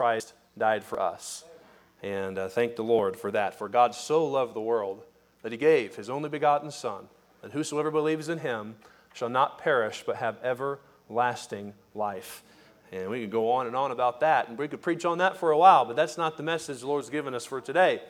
Christ died for us. And uh, thank the Lord for that. For God so loved the world that he gave his only begotten Son, that whosoever believes in him shall not perish but have everlasting life. And we could go on and on about that, and we could preach on that for a while, but that's not the message the Lord's given us for today.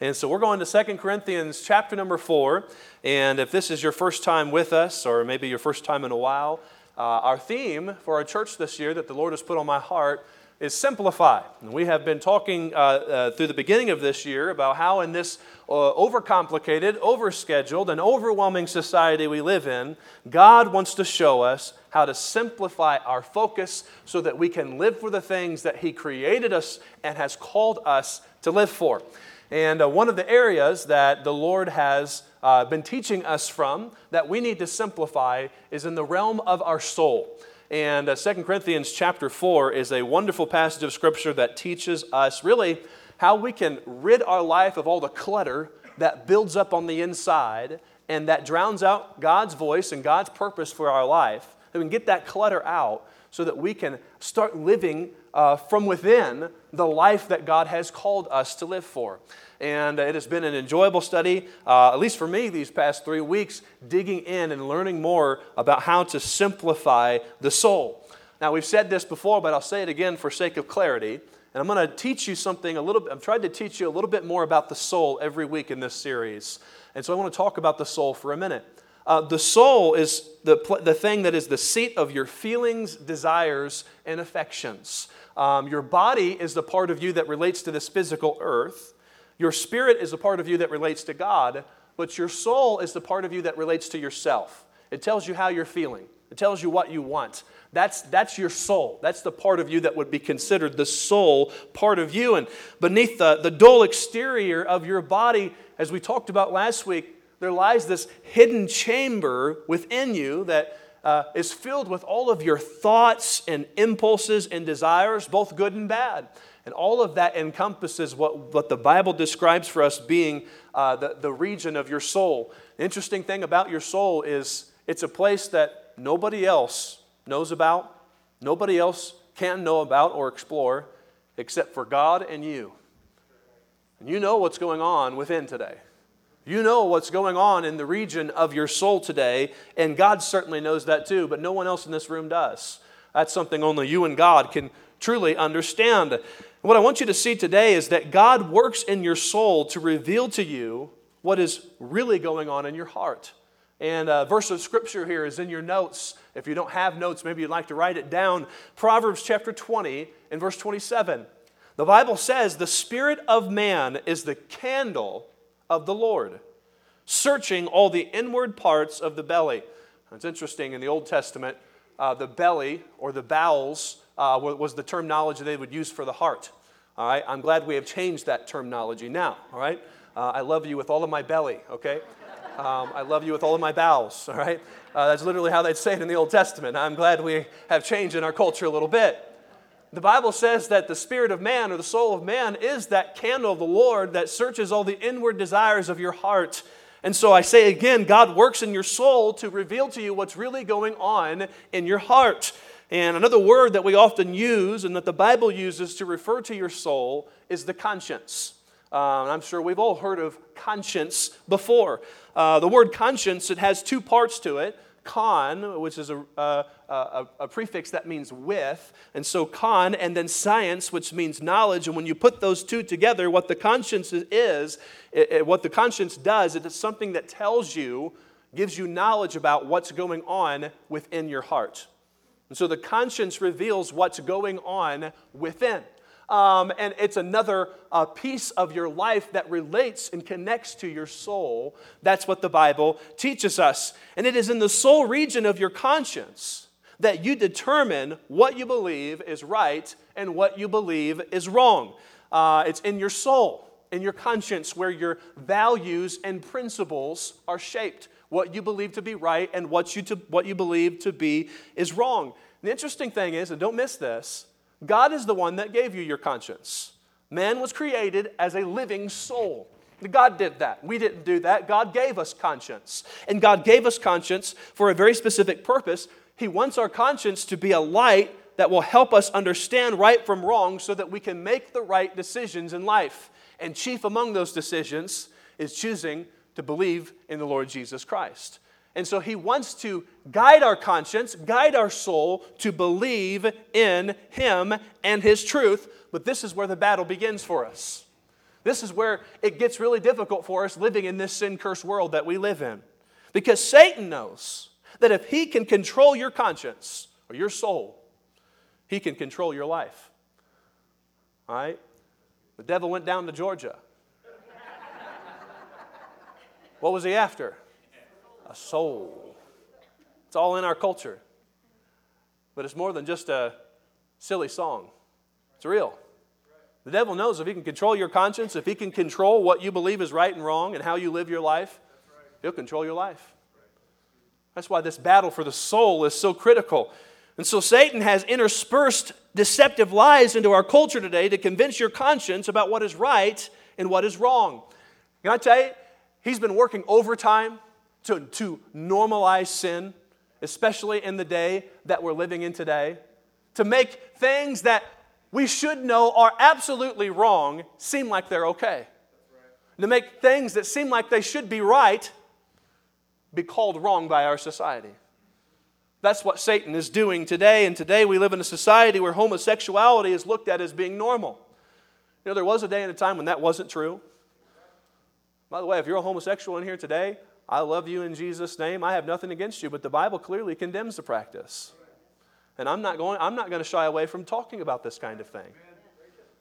And so we're going to 2 Corinthians chapter number 4. And if this is your first time with us, or maybe your first time in a while, uh, our theme for our church this year that the Lord has put on my heart is simplify. And we have been talking uh, uh, through the beginning of this year about how, in this uh, overcomplicated, overscheduled, and overwhelming society we live in, God wants to show us how to simplify our focus so that we can live for the things that He created us and has called us to live for. And uh, one of the areas that the Lord has uh, been teaching us from that we need to simplify is in the realm of our soul. And uh, 2 Corinthians chapter 4 is a wonderful passage of scripture that teaches us really how we can rid our life of all the clutter that builds up on the inside and that drowns out God's voice and God's purpose for our life. That we can get that clutter out so that we can start living uh, from within the life that God has called us to live for. And it has been an enjoyable study, uh, at least for me, these past three weeks, digging in and learning more about how to simplify the soul. Now, we've said this before, but I'll say it again for sake of clarity. And I'm going to teach you something a little bit. I've tried to teach you a little bit more about the soul every week in this series. And so I want to talk about the soul for a minute. Uh, the soul is the, the thing that is the seat of your feelings, desires, and affections. Um, your body is the part of you that relates to this physical earth. Your spirit is the part of you that relates to God, but your soul is the part of you that relates to yourself. It tells you how you're feeling, it tells you what you want. That's, that's your soul. That's the part of you that would be considered the soul part of you. And beneath the, the dull exterior of your body, as we talked about last week, there lies this hidden chamber within you that uh, is filled with all of your thoughts and impulses and desires, both good and bad. And all of that encompasses what, what the Bible describes for us being uh, the, the region of your soul. The interesting thing about your soul is it's a place that nobody else knows about, nobody else can know about or explore except for God and you. And you know what's going on within today. You know what's going on in the region of your soul today, and God certainly knows that too, but no one else in this room does. That's something only you and God can truly understand. What I want you to see today is that God works in your soul to reveal to you what is really going on in your heart. And a verse of scripture here is in your notes. If you don't have notes, maybe you'd like to write it down. Proverbs chapter 20 and verse 27. The Bible says, The spirit of man is the candle of the Lord, searching all the inward parts of the belly. It's interesting, in the Old Testament, uh, the belly or the bowels uh, was the terminology they would use for the heart. All right, I'm glad we have changed that terminology now. All right, uh, I love you with all of my belly. Okay, um, I love you with all of my bowels. All right, uh, that's literally how they'd say it in the Old Testament. I'm glad we have changed in our culture a little bit. The Bible says that the spirit of man or the soul of man is that candle of the Lord that searches all the inward desires of your heart. And so I say again, God works in your soul to reveal to you what's really going on in your heart. And another word that we often use and that the Bible uses to refer to your soul is the conscience. Uh, I'm sure we've all heard of conscience before. Uh, the word conscience, it has two parts to it. Con, which is a, uh, a, a, prefix that means with, and so con, and then science, which means knowledge. And when you put those two together, what the conscience is, it, it, what the conscience does, it is something that tells you, gives you knowledge about what's going on within your heart. And so the conscience reveals what's going on within. Um, and it's another uh, piece of your life that relates and connects to your soul. That's what the Bible teaches us. And it is in the soul region of your conscience that you determine what you believe is right and what you believe is wrong. Uh, it's in your soul, in your conscience, where your values and principles are shaped what you believe to be right and what you, to, what you believe to be is wrong. the interesting thing is, and don't miss this, God is the one that gave you your conscience. Man was created as a living soul. God did that. We didn't do that. God gave us conscience. And God gave us conscience for a very specific purpose. He wants our conscience to be a light that will help us understand right from wrong so that we can make the right decisions in life. And chief among those decisions is choosing to believe in the Lord Jesus Christ. And so he wants to guide our conscience, guide our soul to believe in him and his truth. But this is where the battle begins for us. This is where it gets really difficult for us living in this sin cursed world that we live in. Because Satan knows that if he can control your conscience or your soul, he can control your life. All right? The devil went down to Georgia. What was he after? A soul. It's all in our culture. But it's more than just a silly song, it's real. The devil knows if he can control your conscience, if he can control what you believe is right and wrong and how you live your life, he'll control your life. That's why this battle for the soul is so critical. And so Satan has interspersed deceptive lies into our culture today to convince your conscience about what is right and what is wrong. Can I tell you, he's been working overtime to, to normalize sin, especially in the day that we're living in today, to make things that we should know are absolutely wrong seem like they're okay. To make things that seem like they should be right be called wrong by our society. That's what Satan is doing today, and today we live in a society where homosexuality is looked at as being normal. You know, there was a day and a time when that wasn't true. By the way, if you're a homosexual in here today, I love you in Jesus' name. I have nothing against you, but the Bible clearly condemns the practice. And I'm not going, I'm not going to shy away from talking about this kind of thing.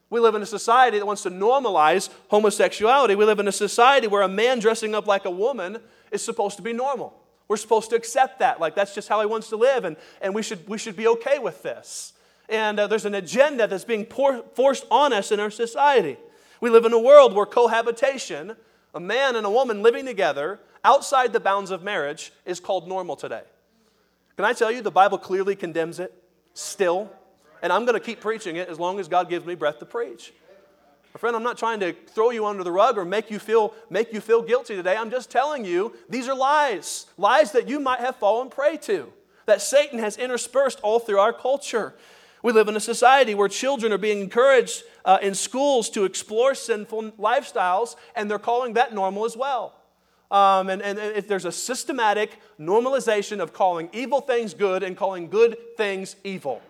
We live in a society that wants to normalize homosexuality. We live in a society where a man dressing up like a woman is supposed to be normal. We're supposed to accept that. Like, that's just how he wants to live, and, and we, should, we should be okay with this. And uh, there's an agenda that's being forced on us in our society. We live in a world where cohabitation, a man and a woman living together outside the bounds of marriage, is called normal today. Can I tell you, the Bible clearly condemns it still. And I'm going to keep preaching it as long as God gives me breath to preach. My friend, I'm not trying to throw you under the rug or make you feel, make you feel guilty today. I'm just telling you these are lies, lies that you might have fallen prey to, that Satan has interspersed all through our culture. We live in a society where children are being encouraged uh, in schools to explore sinful lifestyles, and they're calling that normal as well. Um, and, and, and there's a systematic normalization of calling evil things good and calling good things evil.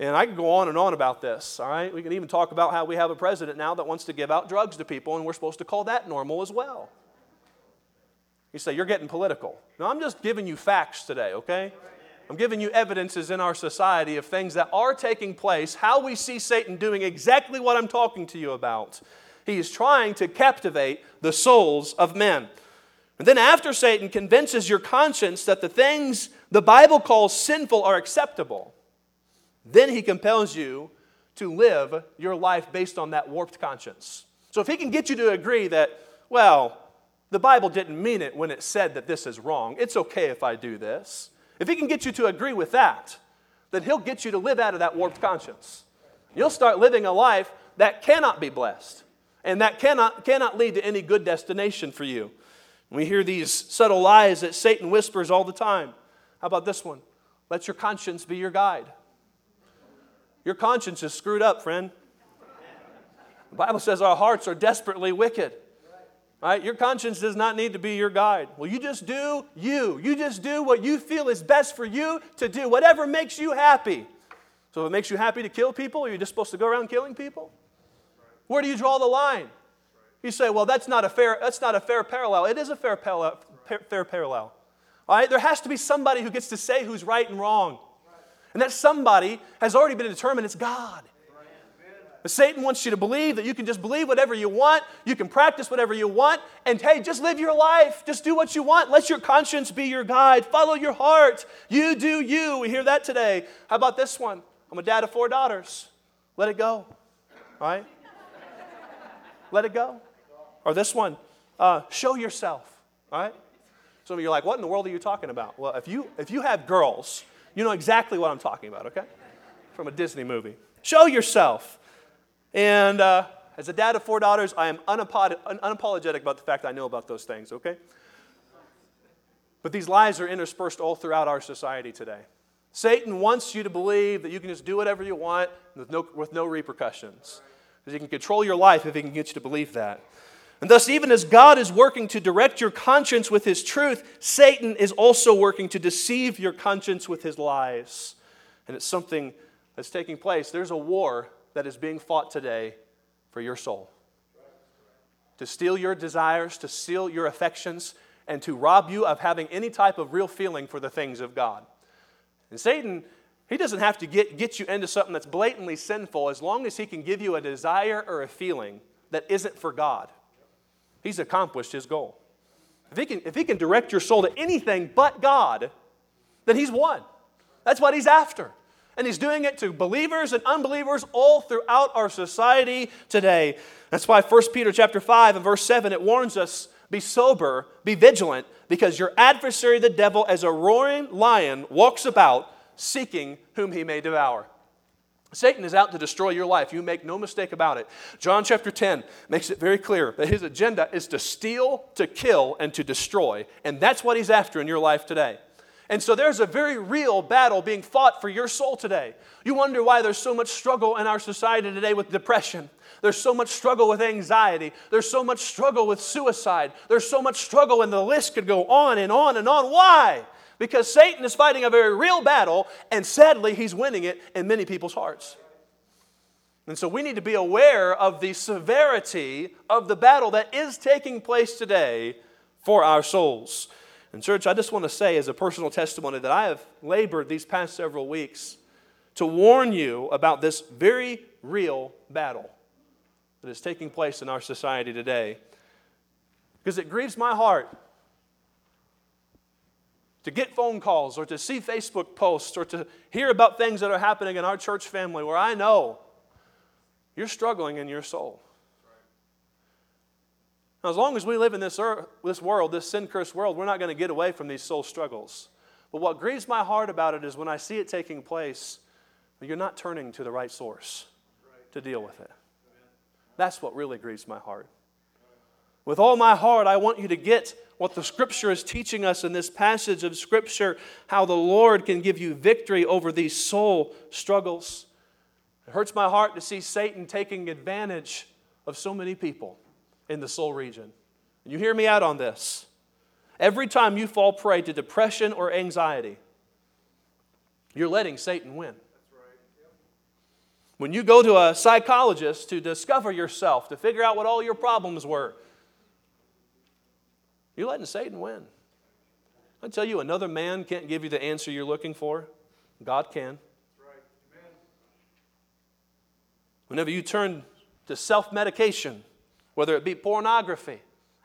And I can go on and on about this, all right? We can even talk about how we have a president now that wants to give out drugs to people, and we're supposed to call that normal as well. You say, You're getting political. No, I'm just giving you facts today, okay? I'm giving you evidences in our society of things that are taking place, how we see Satan doing exactly what I'm talking to you about. He is trying to captivate the souls of men. And then, after Satan convinces your conscience that the things the Bible calls sinful are acceptable, then he compels you to live your life based on that warped conscience. So, if he can get you to agree that, well, the Bible didn't mean it when it said that this is wrong, it's okay if I do this. If he can get you to agree with that, then he'll get you to live out of that warped conscience. You'll start living a life that cannot be blessed. And that cannot, cannot lead to any good destination for you. We hear these subtle lies that Satan whispers all the time. How about this one? Let your conscience be your guide. Your conscience is screwed up, friend. The Bible says our hearts are desperately wicked. Right? Your conscience does not need to be your guide. Well, you just do you. You just do what you feel is best for you to do, whatever makes you happy. So if it makes you happy to kill people, are you just supposed to go around killing people? Where do you draw the line? You say, well, that's not a fair, that's not a fair parallel. It is a fair parallel. Fair parallel. All right? There has to be somebody who gets to say who's right and wrong. And that somebody has already been determined it's God. But Satan wants you to believe that you can just believe whatever you want, you can practice whatever you want, and hey, just live your life. Just do what you want. Let your conscience be your guide. Follow your heart. You do you. We hear that today. How about this one? I'm a dad of four daughters. Let it go. All right? let it go. Or this one, uh, show yourself. All right? Some of you are like, what in the world are you talking about? Well, if you, if you have girls, you know exactly what I'm talking about, okay? From a Disney movie. Show yourself. And uh, as a dad of four daughters, I am unapologetic about the fact I know about those things, okay? But these lies are interspersed all throughout our society today. Satan wants you to believe that you can just do whatever you want with no, with no repercussions. Because he can control your life if he can get you to believe that. And thus, even as God is working to direct your conscience with his truth, Satan is also working to deceive your conscience with his lies. And it's something that's taking place. There's a war that is being fought today for your soul. To steal your desires, to steal your affections, and to rob you of having any type of real feeling for the things of God. And Satan, he doesn't have to get, get you into something that's blatantly sinful as long as he can give you a desire or a feeling that isn't for God he's accomplished his goal. If he, can, if he can direct your soul to anything but God, then he's won. That's what he's after. And he's doing it to believers and unbelievers all throughout our society today. That's why 1 Peter chapter 5 and verse 7 it warns us be sober, be vigilant, because your adversary the devil as a roaring lion walks about seeking whom he may devour. Satan is out to destroy your life. You make no mistake about it. John chapter 10 makes it very clear that his agenda is to steal, to kill, and to destroy. And that's what he's after in your life today. And so there's a very real battle being fought for your soul today. You wonder why there's so much struggle in our society today with depression. There's so much struggle with anxiety. There's so much struggle with suicide. There's so much struggle, and the list could go on and on and on. Why? Because Satan is fighting a very real battle, and sadly, he's winning it in many people's hearts. And so we need to be aware of the severity of the battle that is taking place today for our souls. And, church, I just want to say, as a personal testimony, that I have labored these past several weeks to warn you about this very real battle that is taking place in our society today. Because it grieves my heart to get phone calls or to see Facebook posts or to hear about things that are happening in our church family where I know you're struggling in your soul. Now, as long as we live in this, earth, this world, this sin cursed world, we're not going to get away from these soul struggles. But what grieves my heart about it is when I see it taking place, you're not turning to the right source to deal with it. That's what really grieves my heart. With all my heart, I want you to get what the Scripture is teaching us in this passage of Scripture, how the Lord can give you victory over these soul struggles. It hurts my heart to see Satan taking advantage of so many people in the soul region. And you hear me out on this. Every time you fall prey to depression or anxiety, you're letting Satan win. When you go to a psychologist to discover yourself, to figure out what all your problems were, you're letting Satan win. I tell you, another man can't give you the answer you're looking for. God can. Whenever you turn to self medication, whether it be pornography,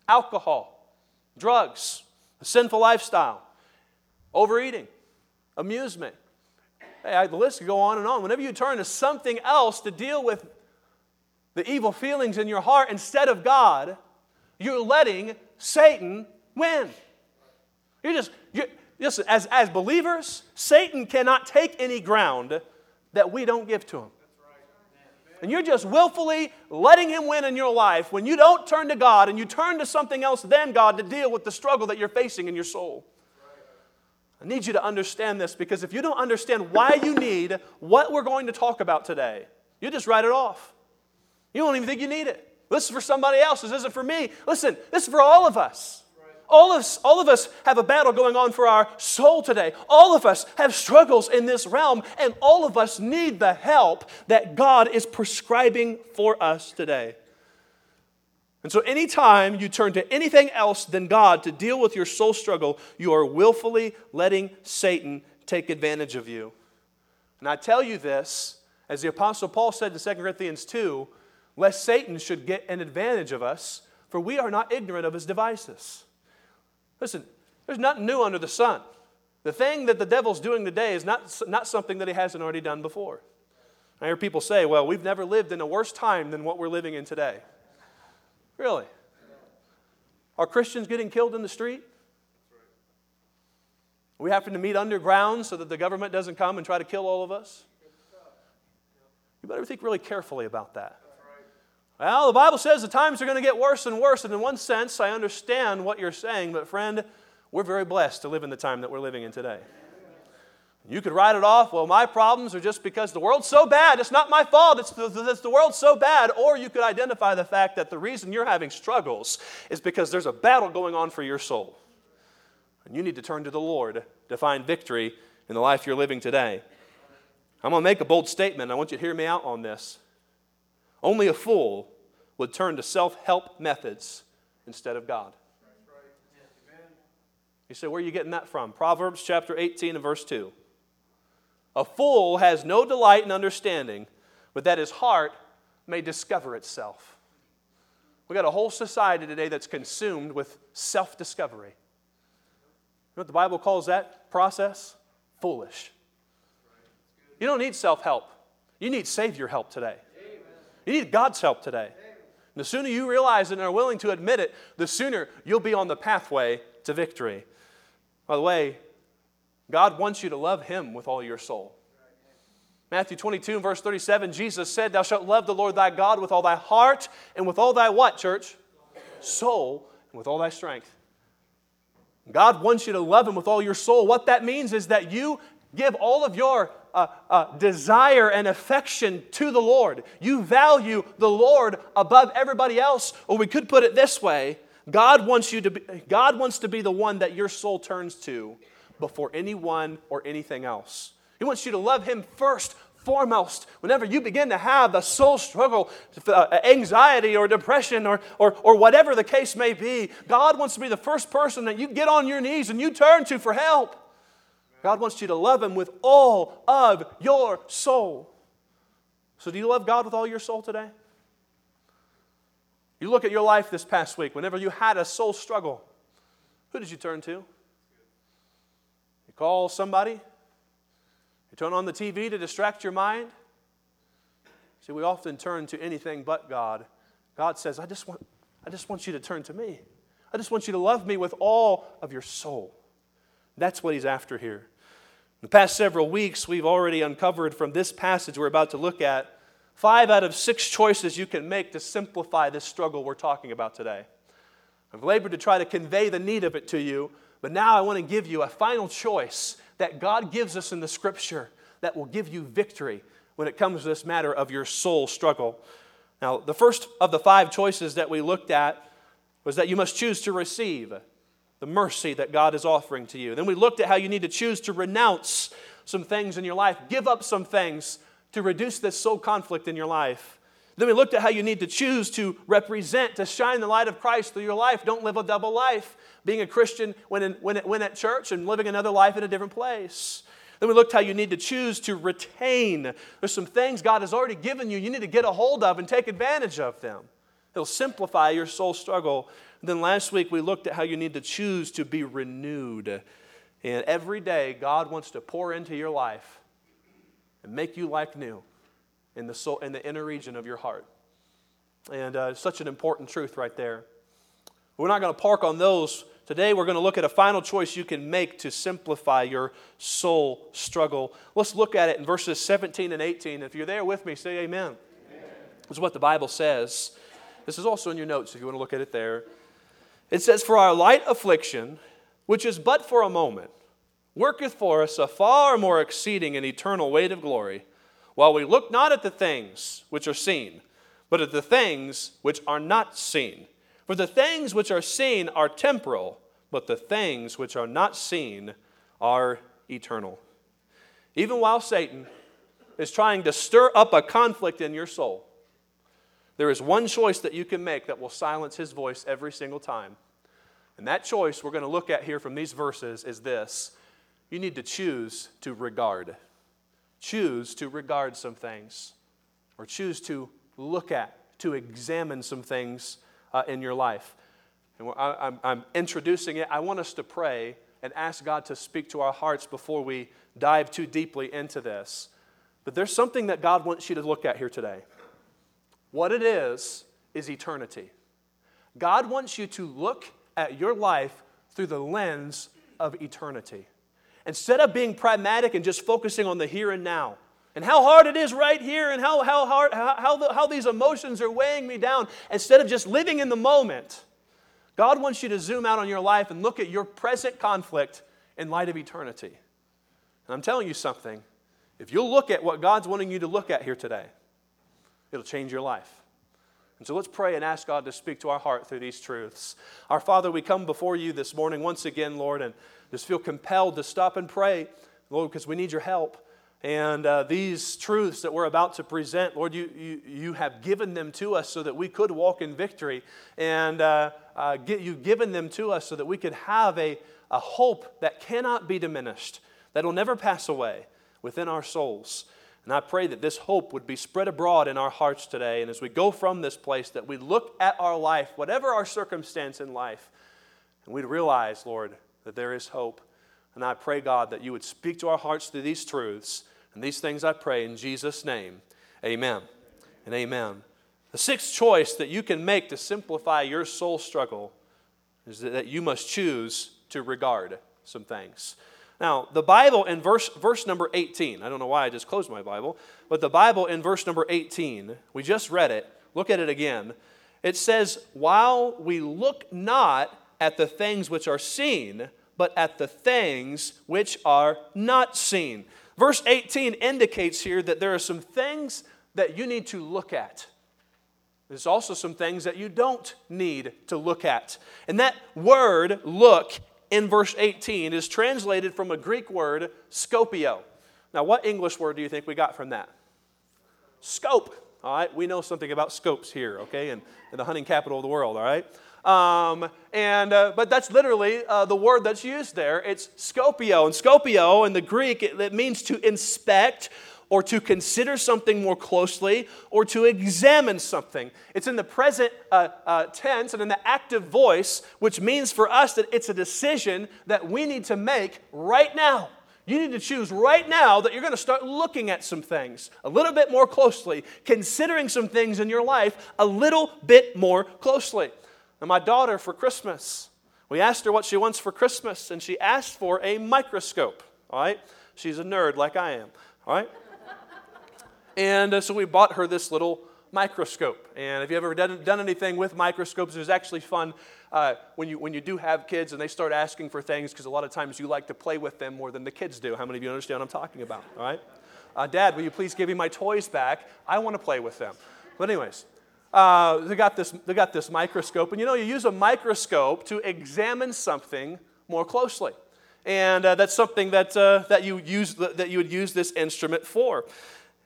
alcohol, drugs, a sinful lifestyle, overeating, amusement, hey, the list could go on and on. Whenever you turn to something else to deal with the evil feelings in your heart instead of God, you're letting Satan win. You just, you, listen, as, as believers, Satan cannot take any ground that we don't give to him. And you're just willfully letting him win in your life when you don't turn to God and you turn to something else than God to deal with the struggle that you're facing in your soul. I need you to understand this because if you don't understand why you need what we're going to talk about today, you just write it off. You don't even think you need it. This is for somebody else. This isn't for me. Listen, this is for all of us. All of, us, all of us have a battle going on for our soul today. All of us have struggles in this realm, and all of us need the help that God is prescribing for us today. And so, anytime you turn to anything else than God to deal with your soul struggle, you are willfully letting Satan take advantage of you. And I tell you this, as the Apostle Paul said in 2 Corinthians 2 lest Satan should get an advantage of us, for we are not ignorant of his devices. Listen, there's nothing new under the sun. The thing that the devil's doing today is not, not something that he hasn't already done before. I hear people say, well, we've never lived in a worse time than what we're living in today. Really? Are Christians getting killed in the street? We happen to meet underground so that the government doesn't come and try to kill all of us? You better think really carefully about that. Well, the Bible says the times are going to get worse and worse, and in one sense, I understand what you're saying, but friend, we're very blessed to live in the time that we're living in today. You could write it off, well, my problems are just because the world's so bad. It's not my fault. It's the, the world's so bad. Or you could identify the fact that the reason you're having struggles is because there's a battle going on for your soul. And you need to turn to the Lord to find victory in the life you're living today. I'm going to make a bold statement. I want you to hear me out on this. Only a fool would turn to self help methods instead of God. You say, where are you getting that from? Proverbs chapter 18 and verse 2. A fool has no delight in understanding, but that his heart may discover itself. We've got a whole society today that's consumed with self discovery. You know what the Bible calls that process? Foolish. You don't need self help, you need Savior help today. You need God's help today. And the sooner you realize it and are willing to admit it, the sooner you'll be on the pathway to victory. By the way, God wants you to love Him with all your soul. Matthew 22 verse 37, Jesus said, Thou shalt love the Lord thy God with all thy heart and with all thy what, church? Soul and with all thy strength. God wants you to love Him with all your soul. What that means is that you give all of your uh, uh, desire and affection to the Lord. You value the Lord above everybody else. Or we could put it this way God wants, you to be, God wants to be the one that your soul turns to before anyone or anything else. He wants you to love Him first, foremost. Whenever you begin to have the soul struggle, uh, anxiety or depression or, or, or whatever the case may be, God wants to be the first person that you get on your knees and you turn to for help. God wants you to love Him with all of your soul. So, do you love God with all your soul today? You look at your life this past week, whenever you had a soul struggle, who did you turn to? You call somebody? You turn on the TV to distract your mind? See, we often turn to anything but God. God says, I just want, I just want you to turn to me. I just want you to love me with all of your soul. That's what he's after here. The past several weeks, we've already uncovered from this passage we're about to look at five out of six choices you can make to simplify this struggle we're talking about today. I've labored to try to convey the need of it to you, but now I want to give you a final choice that God gives us in the scripture that will give you victory when it comes to this matter of your soul struggle. Now, the first of the five choices that we looked at was that you must choose to receive the mercy that God is offering to you. Then we looked at how you need to choose to renounce some things in your life, give up some things to reduce this soul conflict in your life. Then we looked at how you need to choose to represent, to shine the light of Christ through your life. Don't live a double life, being a Christian when, in, when, when at church and living another life in a different place. Then we looked how you need to choose to retain. There's some things God has already given you, you need to get a hold of and take advantage of them. It'll simplify your soul struggle. Then last week we looked at how you need to choose to be renewed. And every day, God wants to pour into your life and make you like new in the, soul, in the inner region of your heart. And uh, such an important truth right there. We're not going to park on those. Today, we're going to look at a final choice you can make to simplify your soul struggle. Let's look at it in verses 17 and 18. If you're there with me, say amen. amen. This is what the Bible says. This is also in your notes if you want to look at it there. It says, For our light affliction, which is but for a moment, worketh for us a far more exceeding and eternal weight of glory, while we look not at the things which are seen, but at the things which are not seen. For the things which are seen are temporal, but the things which are not seen are eternal. Even while Satan is trying to stir up a conflict in your soul, there is one choice that you can make that will silence his voice every single time. And that choice we're going to look at here from these verses is this you need to choose to regard. Choose to regard some things, or choose to look at, to examine some things uh, in your life. And I, I'm, I'm introducing it. I want us to pray and ask God to speak to our hearts before we dive too deeply into this. But there's something that God wants you to look at here today. What it is, is eternity. God wants you to look at your life through the lens of eternity. Instead of being pragmatic and just focusing on the here and now, and how hard it is right here, and how, how, hard, how, how, the, how these emotions are weighing me down, instead of just living in the moment, God wants you to zoom out on your life and look at your present conflict in light of eternity. And I'm telling you something. If you'll look at what God's wanting you to look at here today, it'll change your life. And so let's pray and ask God to speak to our heart through these truths. Our Father, we come before you this morning once again, Lord, and just feel compelled to stop and pray, Lord, because we need your help. And uh, these truths that we're about to present, Lord, you, you, you have given them to us so that we could walk in victory. And uh, uh, get, you've given them to us so that we could have a, a hope that cannot be diminished, that will never pass away within our souls. And I pray that this hope would be spread abroad in our hearts today. And as we go from this place, that we look at our life, whatever our circumstance in life, and we'd realize, Lord, that there is hope. And I pray, God, that you would speak to our hearts through these truths and these things I pray in Jesus' name. Amen and amen. The sixth choice that you can make to simplify your soul struggle is that you must choose to regard some things. Now, the Bible in verse, verse number 18, I don't know why I just closed my Bible, but the Bible in verse number 18, we just read it. Look at it again. It says, While we look not at the things which are seen, but at the things which are not seen. Verse 18 indicates here that there are some things that you need to look at. There's also some things that you don't need to look at. And that word, look, in verse 18 is translated from a Greek word, skopeo. Now, what English word do you think we got from that? Scope. All right, we know something about scopes here, okay, in, in the hunting capital of the world, all right? Um, and, uh, but that's literally uh, the word that's used there. It's skopeo. And skopeo in the Greek, it, it means to inspect or to consider something more closely or to examine something. It's in the present uh, uh, tense and in the active voice, which means for us that it's a decision that we need to make right now. You need to choose right now that you're going to start looking at some things a little bit more closely, considering some things in your life a little bit more closely. And my daughter for Christmas, we asked her what she wants for Christmas, and she asked for a microscope. All right? She's a nerd like I am. All right? And uh, so we bought her this little microscope. And if you've ever done, done anything with microscopes, it's actually fun uh, when, you, when you do have kids and they start asking for things because a lot of times you like to play with them more than the kids do. How many of you understand what I'm talking about? All right? Uh, Dad, will you please give me my toys back? I want to play with them. But, anyways, uh, they, got this, they got this microscope. And you know, you use a microscope to examine something more closely. And uh, that's something that, uh, that, you use, that you would use this instrument for.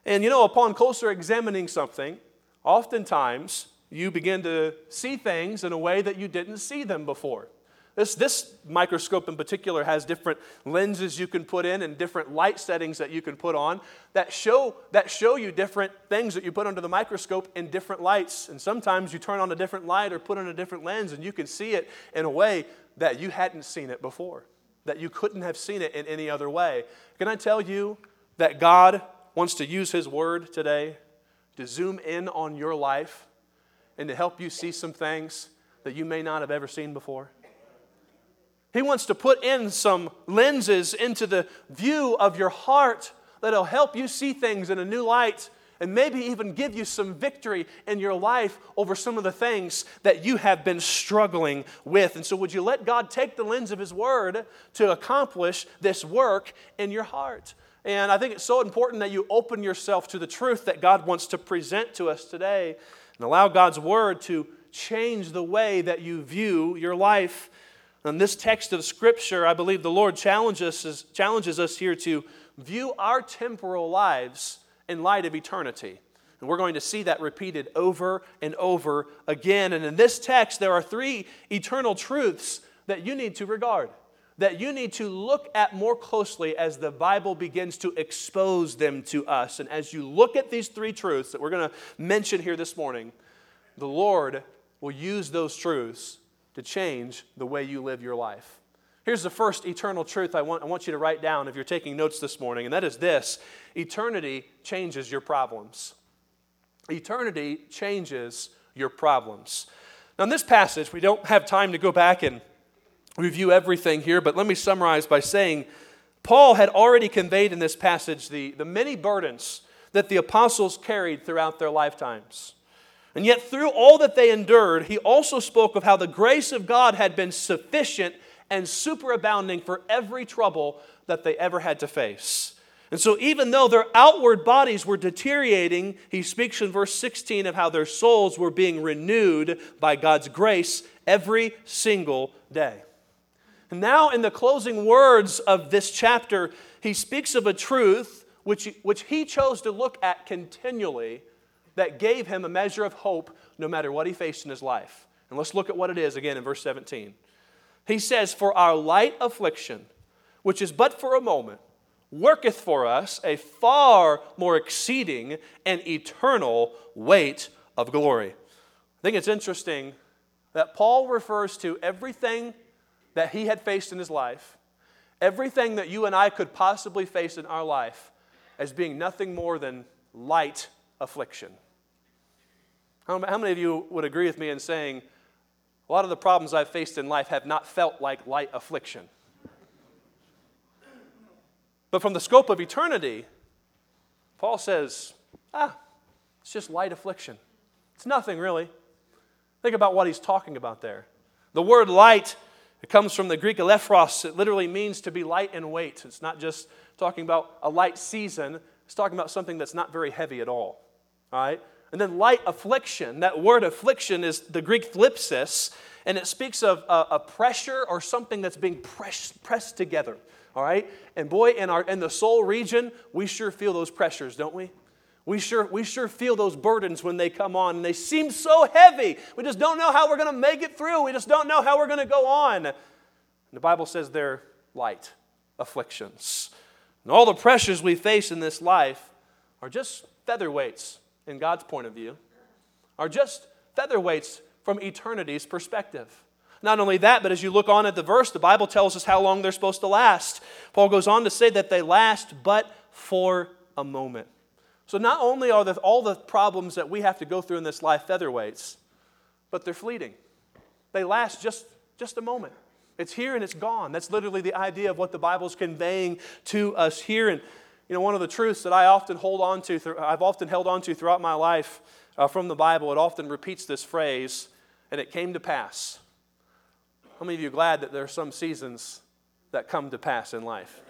And you know, upon closer examining something, oftentimes you begin to see things in a way that you didn't see them before. This, this microscope in particular has different lenses you can put in and different light settings that you can put on that show, that show you different things that you put under the microscope in different lights. And sometimes you turn on a different light or put on a different lens and you can see it in a way that you hadn't seen it before, that you couldn't have seen it in any other way. Can I tell you that God wants to use His Word today to zoom in on your life and to help you see some things that you may not have ever seen before? He wants to put in some lenses into the view of your heart that'll help you see things in a new light and maybe even give you some victory in your life over some of the things that you have been struggling with. And so, would you let God take the lens of His Word to accomplish this work in your heart? And I think it's so important that you open yourself to the truth that God wants to present to us today and allow God's Word to change the way that you view your life. In this text of Scripture, I believe the Lord challenges us, challenges us here to view our temporal lives in light of eternity. And we're going to see that repeated over and over again. And in this text, there are three eternal truths that you need to regard, that you need to look at more closely as the Bible begins to expose them to us. And as you look at these three truths that we're going to mention here this morning, the Lord will use those truths to change the way you live your life. Here's the first eternal truth I want, I want you to write down if you're taking notes this morning, and that is this eternity changes your problems. Eternity changes your problems. Now, in this passage, we don't have time to go back and review everything here, but let me summarize by saying Paul had already conveyed in this passage the, the many burdens that the apostles carried throughout their lifetimes. And yet, through all that they endured, he also spoke of how the grace of God had been sufficient and superabounding for every trouble that they ever had to face. And so, even though their outward bodies were deteriorating, he speaks in verse 16 of how their souls were being renewed by God's grace every single day. Now, in the closing words of this chapter, he speaks of a truth which, which he chose to look at continually that gave him a measure of hope no matter what he faced in his life. And let's look at what it is again in verse 17. He says, For our light affliction, which is but for a moment, worketh for us a far more exceeding and eternal weight of glory. I think it's interesting that Paul refers to everything that he had faced in his life, everything that you and I could possibly face in our life, as being nothing more than light affliction. How, many of you would agree with me in saying, a lot of the problems I've faced in life have not felt like light affliction? But from the scope of eternity, Paul says, ah, it's just light affliction. It's nothing really. Think about what he's talking about there. The word light, it comes from the Greek alephros. It literally means to be light in weight. It's not just talking about a light season, it's talking about something that's not very heavy at all. All right? And then light affliction, that word affliction is the Greek thlipsis, and it speaks of a, a pressure or something that's being press, pressed together. All right? And boy, in, our, in the soul region, we sure feel those pressures, don't we? We sure, we sure feel those burdens when they come on, and they seem so heavy. We just don't know how we're going to make it through. We just don't know how we're going to go on. And the Bible says they're light afflictions. And all the pressures we face in this life are just featherweights in God's point of view, are just featherweights from eternity's perspective. Not only that, but as you look on at the verse, the Bible tells us how long they're supposed to last. Paul goes on to say that they last but for a moment. So not only are the, all the problems that we have to go through in this life featherweights, but they're fleeting. They last just, just a moment. It's here and it's gone. That's literally the idea of what the Bible's conveying to us here. And you know, one of the truths that I often hold on to, I've often held on to throughout my life uh, from the Bible, it often repeats this phrase, and it came to pass. How many of you are glad that there are some seasons that come to pass in life?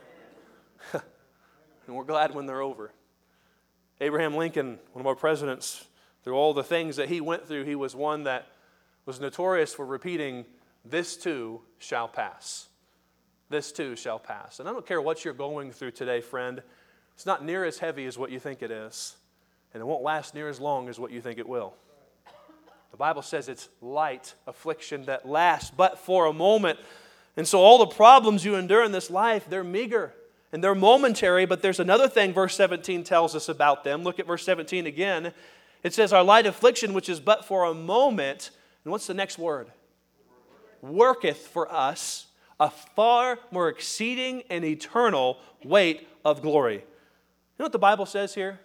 and we're glad when they're over. Abraham Lincoln, one of our presidents, through all the things that he went through, he was one that was notorious for repeating, This too shall pass. This too shall pass. And I don't care what you're going through today, friend. It's not near as heavy as what you think it is, and it won't last near as long as what you think it will. The Bible says it's light affliction that lasts but for a moment. And so all the problems you endure in this life, they're meager and they're momentary, but there's another thing verse 17 tells us about them. Look at verse 17 again. It says, Our light affliction, which is but for a moment, and what's the next word? Worketh for us a far more exceeding and eternal weight of glory You know what the Bible says here?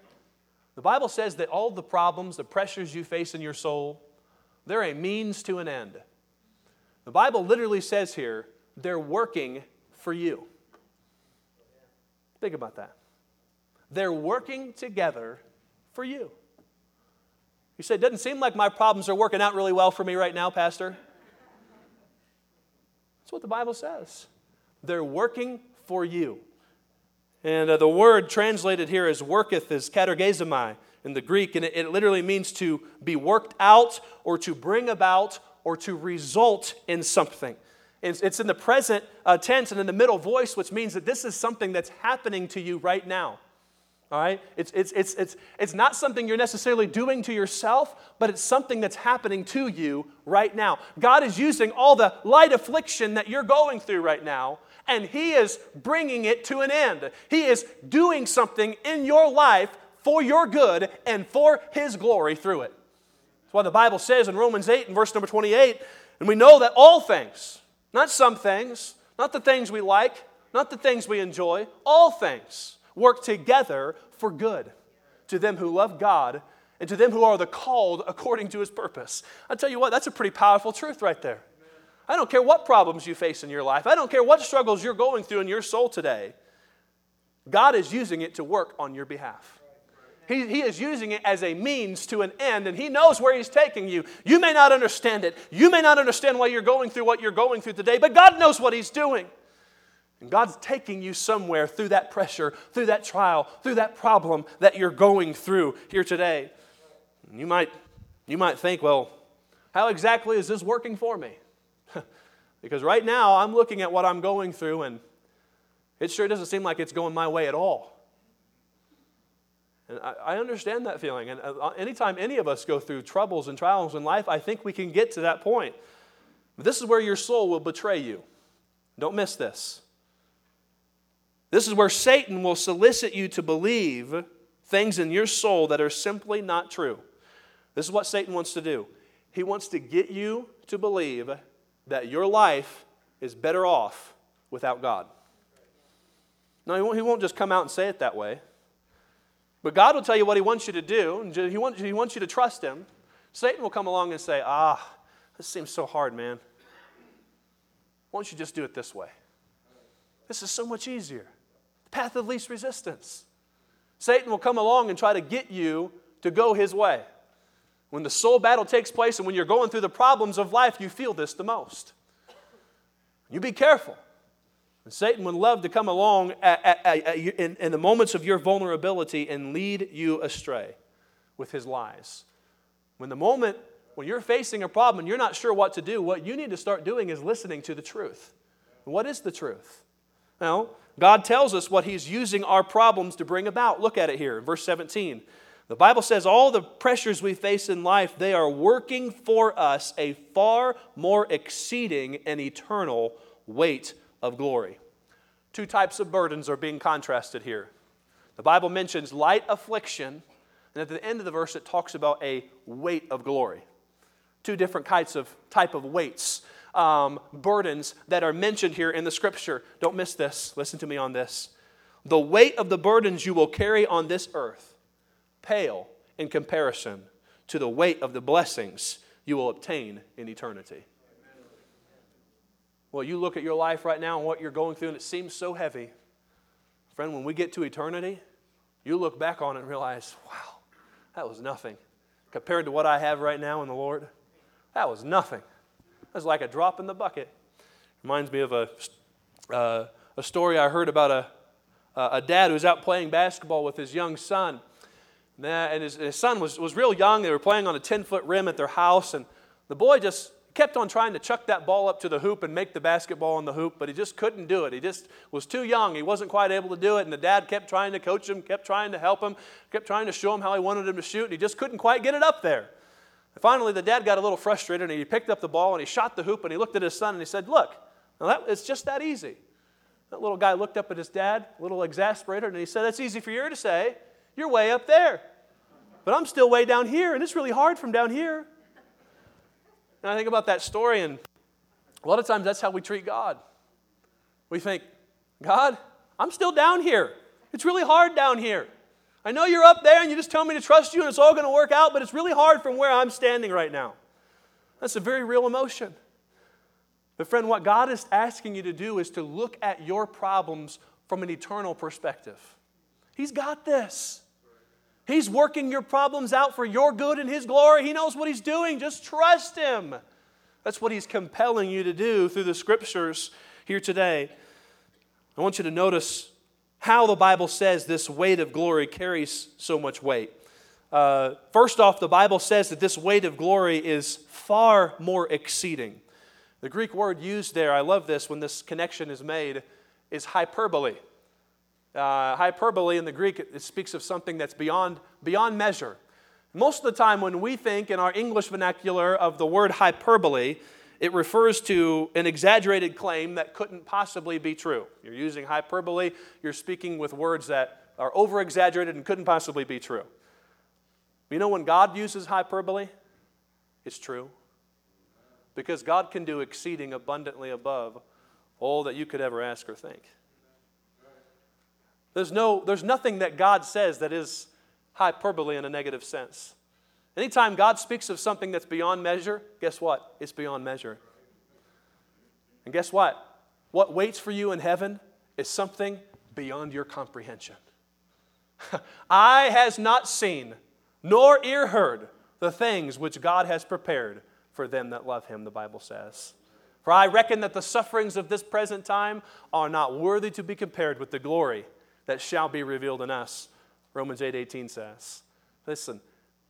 The Bible says that all the problems, the pressures you face in your soul, they're a means to an end. The Bible literally says here, they're working for you. Think about that. They're working together for you. You say, it doesn't seem like my problems are working out really well for me right now, Pastor. That's what the Bible says. They're working for you. And uh, the word translated here as worketh is katergazomai in the Greek, and it, it literally means to be worked out or to bring about or to result in something. It's, it's in the present uh, tense and in the middle voice, which means that this is something that's happening to you right now. All right? It's, it's, it's, it's, it's not something you're necessarily doing to yourself, but it's something that's happening to you right now. God is using all the light affliction that you're going through right now and He is bringing it to an end. He is doing something in your life for your good and for His glory through it. That's why the Bible says in Romans 8 and verse number 28, and we know that all things, not some things, not the things we like, not the things we enjoy, all things work together for good to them who love God and to them who are the called according to his purpose. I tell you what, that's a pretty powerful truth right there. I don't care what problems you face in your life. I don't care what struggles you're going through in your soul today. God is using it to work on your behalf. He, he is using it as a means to an end, and He knows where He's taking you. You may not understand it. You may not understand why you're going through what you're going through today, but God knows what He's doing. And God's taking you somewhere through that pressure, through that trial, through that problem that you're going through here today. And you might, you might think, well, how exactly is this working for me? because right now I'm looking at what I'm going through and it sure doesn't seem like it's going my way at all. And I, I understand that feeling. And uh, anytime any of us go through troubles and trials in life, I think we can get to that point. This is where your soul will betray you. Don't miss this. This is where Satan will solicit you to believe things in your soul that are simply not true. This is what Satan wants to do. He wants to get you to believe that your life is better off without God. No, he won't, he won't just come out and say it that way. But God will tell you what He wants you to do, and He wants, he wants you to trust Him. Satan will come along and say, Ah, this seems so hard, man. Why don't you just do it this way? This is so much easier. The path of least resistance. Satan will come along and try to get you to go his way. When the soul battle takes place and when you're going through the problems of life, you feel this the most. You be careful. And Satan would love to come along at, at, at, in, in the moments of your vulnerability and lead you astray with his lies. When the moment when you're facing a problem and you're not sure what to do, what you need to start doing is listening to the truth. What is the truth? Now, God tells us what He's using our problems to bring about. Look at it here in verse 17. The Bible says all the pressures we face in life, they are working for us a far more exceeding and eternal weight of glory. Two types of burdens are being contrasted here. The Bible mentions light affliction, and at the end of the verse, it talks about a weight of glory. Two different types of type of weights, um, burdens that are mentioned here in the scripture. Don't miss this. Listen to me on this. The weight of the burdens you will carry on this earth pale in comparison to the weight of the blessings you will obtain in eternity. Well, you look at your life right now and what you're going through, and it seems so heavy. Friend, when we get to eternity, you look back on it and realize, wow, that was nothing. Compared to what I have right now in the Lord, that was nothing. That was like a drop in the bucket. Reminds me of a, uh, a story I heard about a, a dad who was out playing basketball with his young son. And his, his son was, was real young. They were playing on a 10 foot rim at their house, and the boy just kept on trying to chuck that ball up to the hoop and make the basketball in the hoop, but he just couldn't do it. He just was too young. He wasn't quite able to do it, and the dad kept trying to coach him, kept trying to help him, kept trying to show him how he wanted him to shoot, and he just couldn't quite get it up there. And finally, the dad got a little frustrated, and he picked up the ball and he shot the hoop, and he looked at his son and he said, Look, that, it's just that easy. That little guy looked up at his dad, a little exasperated, and he said, That's easy for you to say. You're way up there. But I'm still way down here, and it's really hard from down here. And I think about that story, and a lot of times that's how we treat God. We think, God, I'm still down here. It's really hard down here. I know you're up there and you just tell me to trust you and it's all going to work out, but it's really hard from where I'm standing right now. That's a very real emotion. But, friend, what God is asking you to do is to look at your problems from an eternal perspective. He's got this. He's working your problems out for your good and His glory. He knows what He's doing. Just trust Him. That's what He's compelling you to do through the scriptures here today. I want you to notice how the Bible says this weight of glory carries so much weight. Uh, first off, the Bible says that this weight of glory is far more exceeding. The Greek word used there, I love this when this connection is made, is hyperbole. Uh, hyperbole in the Greek, it speaks of something that's beyond, beyond measure. Most of the time, when we think in our English vernacular of the word hyperbole, it refers to an exaggerated claim that couldn't possibly be true. You're using hyperbole, you're speaking with words that are over exaggerated and couldn't possibly be true. You know, when God uses hyperbole, it's true. Because God can do exceeding abundantly above all that you could ever ask or think. There's, no, there's nothing that God says that is hyperbole in a negative sense. Anytime God speaks of something that's beyond measure, guess what? It's beyond measure. And guess what? What waits for you in heaven is something beyond your comprehension. Eye has not seen, nor ear heard the things which God has prepared for them that love him, the Bible says. For I reckon that the sufferings of this present time are not worthy to be compared with the glory that shall be revealed in us. Romans 8 18 says. Listen,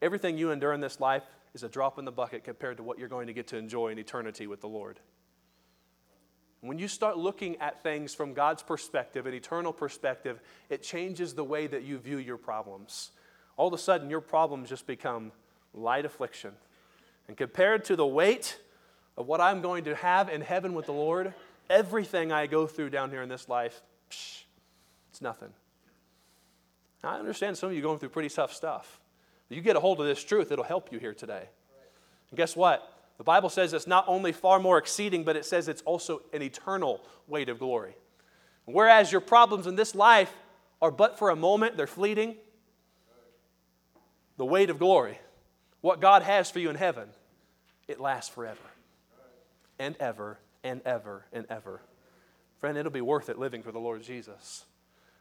everything you endure in this life is a drop in the bucket compared to what you're going to get to enjoy in eternity with the Lord. When you start looking at things from God's perspective, an eternal perspective, it changes the way that you view your problems. All of a sudden, your problems just become light affliction. And compared to the weight of what I'm going to have in heaven with the Lord, everything I go through down here in this life, psh, it's nothing. I understand some of you going through pretty tough stuff. You get a hold of this truth, it'll help you here today. And guess what? The Bible says it's not only far more exceeding, but it says it's also an eternal weight of glory. Whereas your problems in this life are but for a moment, they're fleeting, the weight of glory, what God has for you in heaven, it lasts forever and ever and ever and ever. Friend, it'll be worth it living for the Lord Jesus.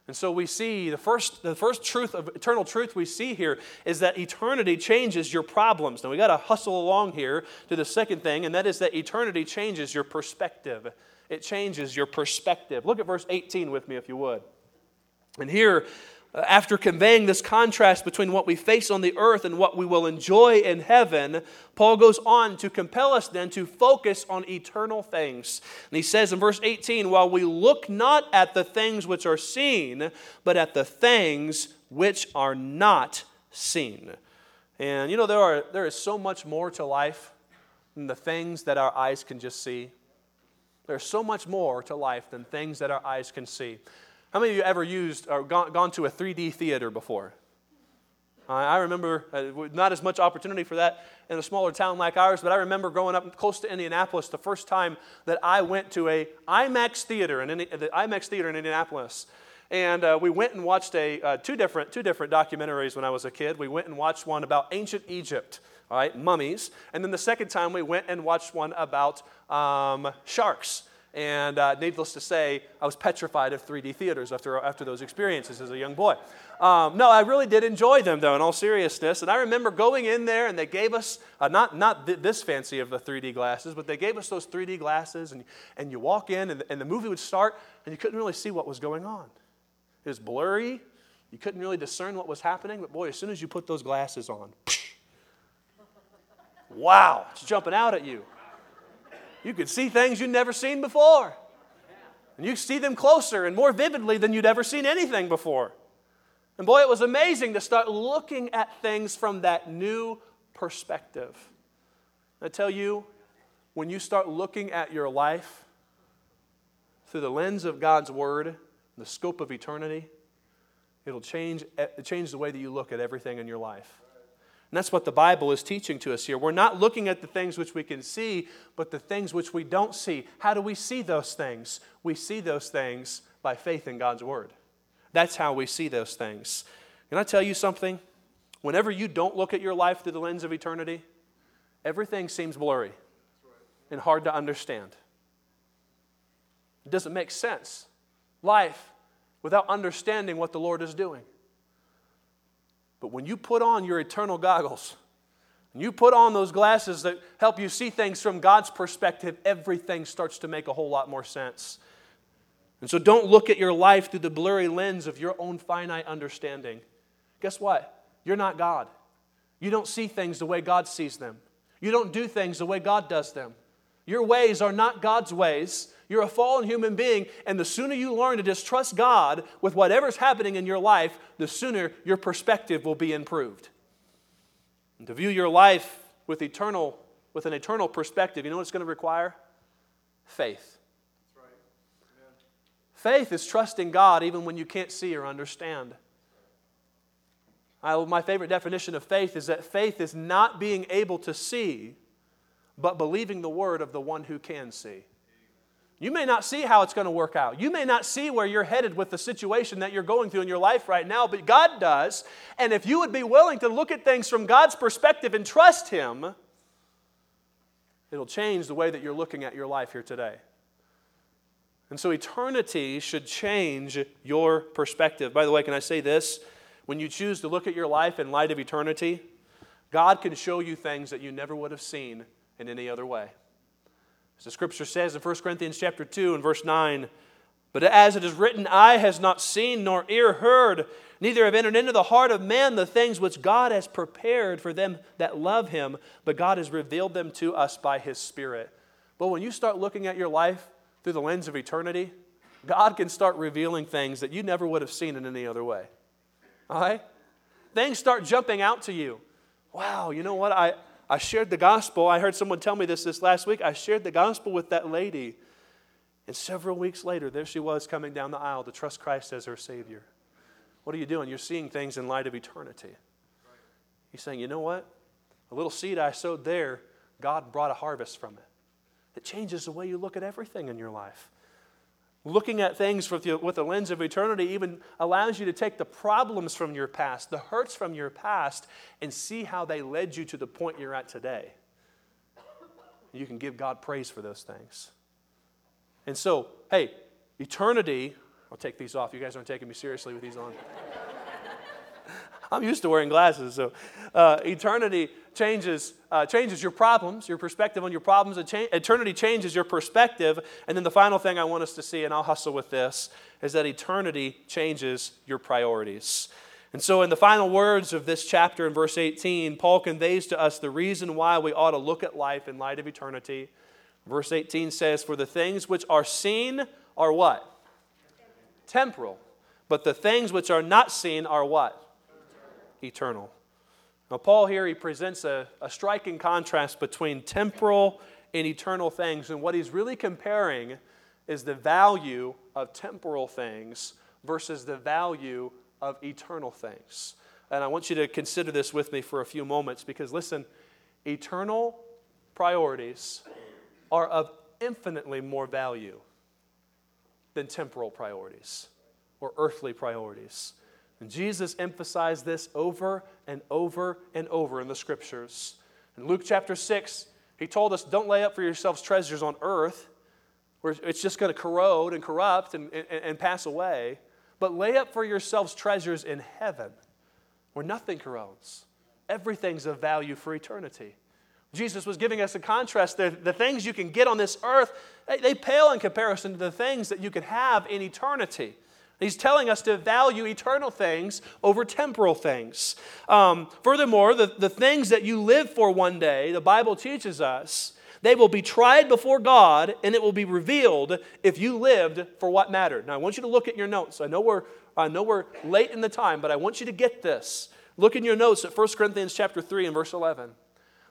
And so we see the first, the first truth of eternal truth we see here is that eternity changes your problems. Now we got to hustle along here to the second thing, and that is that eternity changes your perspective. It changes your perspective. Look at verse 18 with me, if you would. And here, Uh, after conveying this contrast between what we face on the earth and what we will enjoy in heaven, Paul goes on to compel us then to focus on eternal things. And he says in verse 18, While we look not at the things which are seen, but at the things which are not seen. And you know, there, are, there is so much more to life than the things that our eyes can just see. There's so much more to life than things that our eyes can see. How many of you ever used or gone, gone to a 3D theater before? I remember uh, not as much opportunity for that in a smaller town like ours, but I remember growing up close to Indianapolis the first time that I went to a IMAX theater in the IMAX theater in Indianapolis. And uh, we went and watched a, uh, two, different, two different documentaries when I was a kid. We went and watched one about ancient Egypt, all right, mummies. And then the second time we went and watched one about um, sharks. And uh, needless to say, I was petrified of 3D theaters after, after those experiences as a young boy. Um, no, I really did enjoy them, though, in all seriousness. And I remember going in there, and they gave us, uh, not, not th- this fancy of the 3D glasses, but they gave us those 3D glasses, and, and you walk in, and, and the movie would start, and you couldn't really see what was going on. It was blurry. You couldn't really discern what was happening, but boy, as soon as you put those glasses on, wow, it's jumping out at you. You could see things you'd never seen before. And you see them closer and more vividly than you'd ever seen anything before. And boy, it was amazing to start looking at things from that new perspective. I tell you, when you start looking at your life through the lens of God's Word, the scope of eternity, it'll change, change the way that you look at everything in your life. And that's what the Bible is teaching to us here. We're not looking at the things which we can see, but the things which we don't see. How do we see those things? We see those things by faith in God's Word. That's how we see those things. Can I tell you something? Whenever you don't look at your life through the lens of eternity, everything seems blurry and hard to understand. It doesn't make sense. Life without understanding what the Lord is doing. But when you put on your eternal goggles, and you put on those glasses that help you see things from God's perspective, everything starts to make a whole lot more sense. And so don't look at your life through the blurry lens of your own finite understanding. Guess what? You're not God. You don't see things the way God sees them. You don't do things the way God does them. Your ways are not God's ways, you're a fallen human being, and the sooner you learn to just trust God with whatever's happening in your life, the sooner your perspective will be improved. And to view your life with eternal with an eternal perspective, you know what it's going to require? Faith. Faith is trusting God even when you can't see or understand. I, my favorite definition of faith is that faith is not being able to see, but believing the word of the one who can see. You may not see how it's going to work out. You may not see where you're headed with the situation that you're going through in your life right now, but God does. And if you would be willing to look at things from God's perspective and trust Him, it'll change the way that you're looking at your life here today. And so eternity should change your perspective. By the way, can I say this? When you choose to look at your life in light of eternity, God can show you things that you never would have seen in any other way. As the scripture says in 1 Corinthians chapter 2 and verse 9, but as it is written, eye has not seen nor ear heard, neither have entered into the heart of man the things which God has prepared for them that love him, but God has revealed them to us by his Spirit. But when you start looking at your life through the lens of eternity, God can start revealing things that you never would have seen in any other way. All right? Things start jumping out to you. Wow, you know what? I, I shared the gospel. I heard someone tell me this this last week. I shared the gospel with that lady and several weeks later, there she was coming down the aisle to trust Christ as her Savior. What are you doing? You're seeing things in light of eternity. He's saying, you know what? A little seed I sowed there, God brought a harvest from it. It changes the way you look at everything in your life. Looking at things with, the, with the lens of eternity even allows you to take the problems from your past, the hurts from your past, and see how they led you to the point you're at today. You can give God praise for those things. And so, hey, eternity, I'll take these off. You guys aren't taking me seriously with these on. I'm used to wearing glasses, so uh, eternity changes, uh, changes your problems, your perspective on your problems. Eternity changes your perspective. And then the final thing I want us to see, and I'll hustle with this, is that eternity changes your priorities. And so, in the final words of this chapter in verse 18, Paul conveys to us the reason why we ought to look at life in light of eternity Verse 18 says, For the things which are seen are what? Temporal. But the things which are not seen are what? Eternal. Now, Paul here, he presents a, a striking contrast between temporal and eternal things. And what he's really comparing is the value of temporal things versus the value of eternal things. And I want you to consider this with me for a few moments because, listen, eternal priorities are of infinitely more value than temporal priorities or earthly priorities. And Jesus emphasized this over and over and over in the scriptures. In Luke chapter 6, he told us, Don't lay up for yourselves treasures on earth, where it's just going to corrode and corrupt and, and, and pass away, but lay up for yourselves treasures in heaven, where nothing corrodes. Everything's of value for eternity. Jesus was giving us a contrast. The, the things you can get on this earth, they, they pale in comparison to the things that you could have in eternity. He's telling us to value eternal things over temporal things. Um, furthermore, the, the things that you live for one day, the Bible teaches us, they will be tried before God and it will be revealed if you lived for what mattered. Now, I want you to look at your notes. I know we're, I know we're late in the time, but I want you to get this. Look in your notes at 1 Corinthians chapter 3 and verse 11.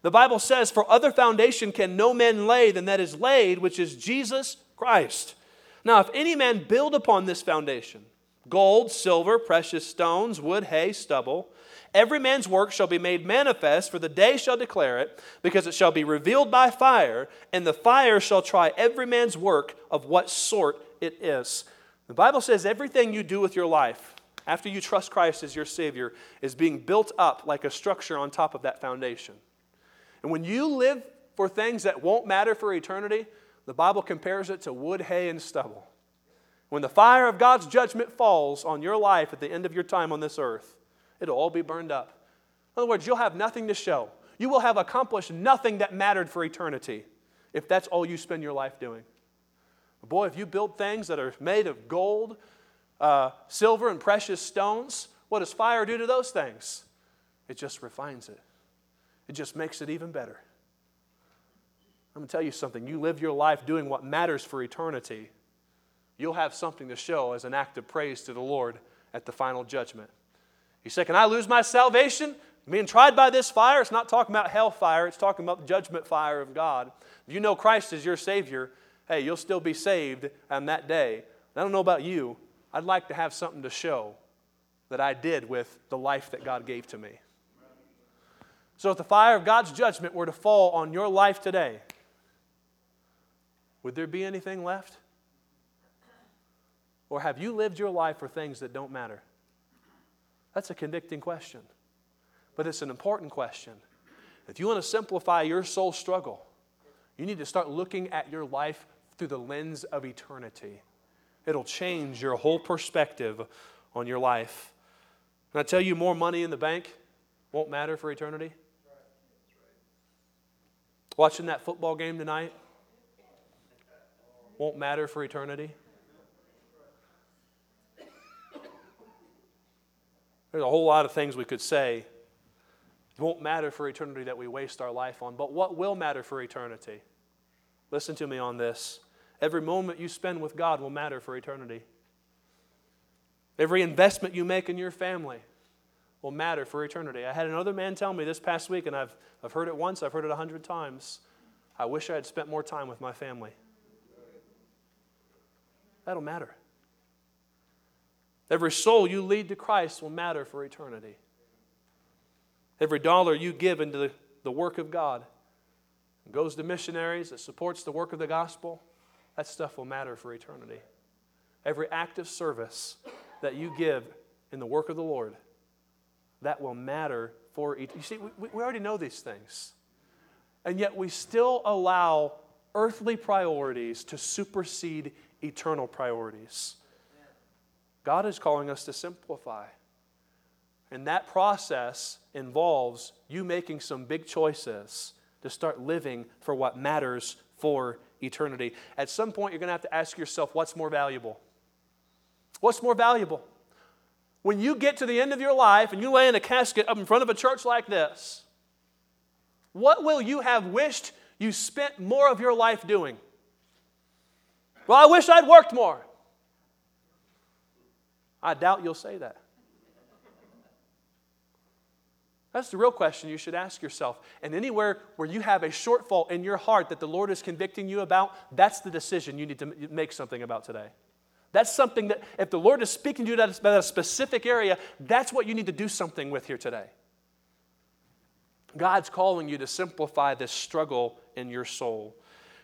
The Bible says, For other foundation can no man lay than that is laid, which is Jesus Christ. Now, if any man build upon this foundation, gold, silver, precious stones, wood, hay, stubble, every man's work shall be made manifest, for the day shall declare it, because it shall be revealed by fire, and the fire shall try every man's work of what sort it is. The Bible says everything you do with your life, after you trust Christ as your Savior, is being built up like a structure on top of that foundation. And when you live for things that won't matter for eternity, the Bible compares it to wood, hay, and stubble. When the fire of God's judgment falls on your life at the end of your time on this earth, it'll all be burned up. In other words, you'll have nothing to show. You will have accomplished nothing that mattered for eternity if that's all you spend your life doing. Boy, if you build things that are made of gold, uh, silver, and precious stones, what does fire do to those things? It just refines it. It just makes it even better. I'm going to tell you something. You live your life doing what matters for eternity, you'll have something to show as an act of praise to the Lord at the final judgment. You say, Can I lose my salvation? Being tried by this fire, it's not talking about hellfire, it's talking about the judgment fire of God. If you know Christ is your Savior, hey, you'll still be saved on that day. I don't know about you, I'd like to have something to show that I did with the life that God gave to me. So if the fire of God's judgment were to fall on your life today, would there be anything left? Or have you lived your life for things that don't matter? That's a convicting question. But it's an important question. If you want to simplify your soul struggle, you need to start looking at your life through the lens of eternity. It'll change your whole perspective on your life. And I tell you, more money in the bank won't matter for eternity. Watching that football game tonight won't matter for eternity. There's a whole lot of things we could say. It won't matter for eternity that we waste our life on, but what will matter for eternity? Listen to me on this. Every moment you spend with God will matter for eternity. Every investment you make in your family will matter for eternity. I had another man tell me this past week, and I've, I've heard it once, I've heard it a hundred times. I wish I had spent more time with my family. That'll matter. Every soul you lead to Christ will matter for eternity. Every dollar you give into the, work of God goes to missionaries, that supports the work of the gospel, that stuff will matter for eternity. Every act of service that you give in the work of the Lord, that will matter for eternity. You see, we, we already know these things. And yet we still allow earthly priorities to supersede eternal priorities. God is calling us to simplify. And that process involves you making some big choices to start living for what matters for eternity. At some point, you're going to have to ask yourself what's more valuable? What's more valuable? When you get to the end of your life and you lay in a casket up in front of a church like this, what will you have wished you spent more of your life doing? Well, I wish I'd worked more. I doubt you'll say that. That's the real question you should ask yourself. And anywhere where you have a shortfall in your heart that the Lord is convicting you about, that's the decision you need to make something about today. That's something that, if the Lord is speaking to you about a specific area, that's what you need to do something with here today. God's calling you to simplify this struggle in your soul.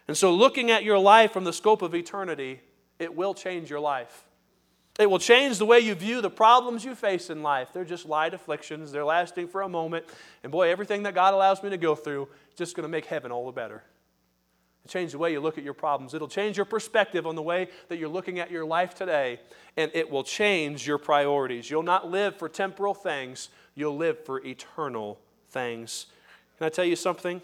And so, looking at your life from the scope of eternity, it will change your life. It will change the way you view the problems you face in life. They're just light afflictions, they're lasting for a moment. And boy, everything that God allows me to go through is just going to make heaven all the better. It'll change the way you look at your problems. It'll change your perspective on the way that you're looking at your life today. And it will change your priorities. You'll not live for temporal things, you'll live for eternal things. Can I tell you something?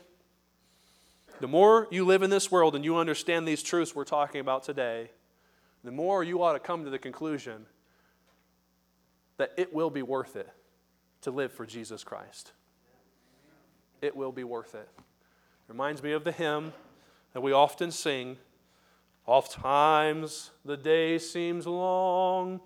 The more you live in this world and you understand these truths we're talking about today, the more you ought to come to the conclusion that it will be worth it to live for Jesus Christ. It will be worth it. Reminds me of the hymn that we often sing. Oft times the day seems long,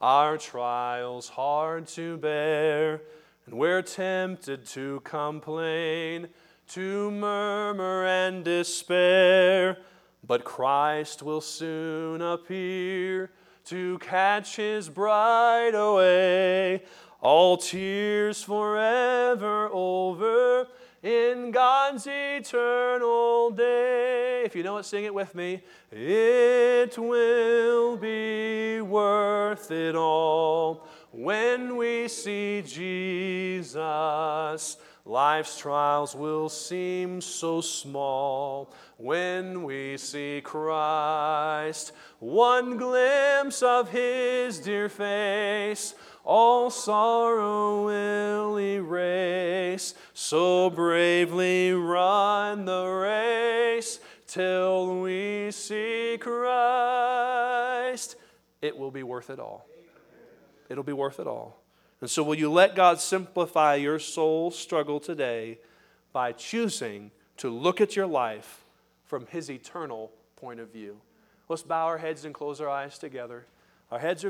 our trials hard to bear, and we're tempted to complain, to murmur and despair. But Christ will soon appear to catch his bride away. All tears forever over in God's eternal day. If you know it, sing it with me. It will be worth it all when we see Jesus. Life's trials will seem so small when we see Christ. One glimpse of His dear face, all sorrow will erase. So bravely run the race till we see Christ. It will be worth it all. It'll be worth it all. And so, will you let God simplify your soul struggle today by choosing to look at your life from His eternal point of view? Let's bow our heads and close our eyes together. Our heads are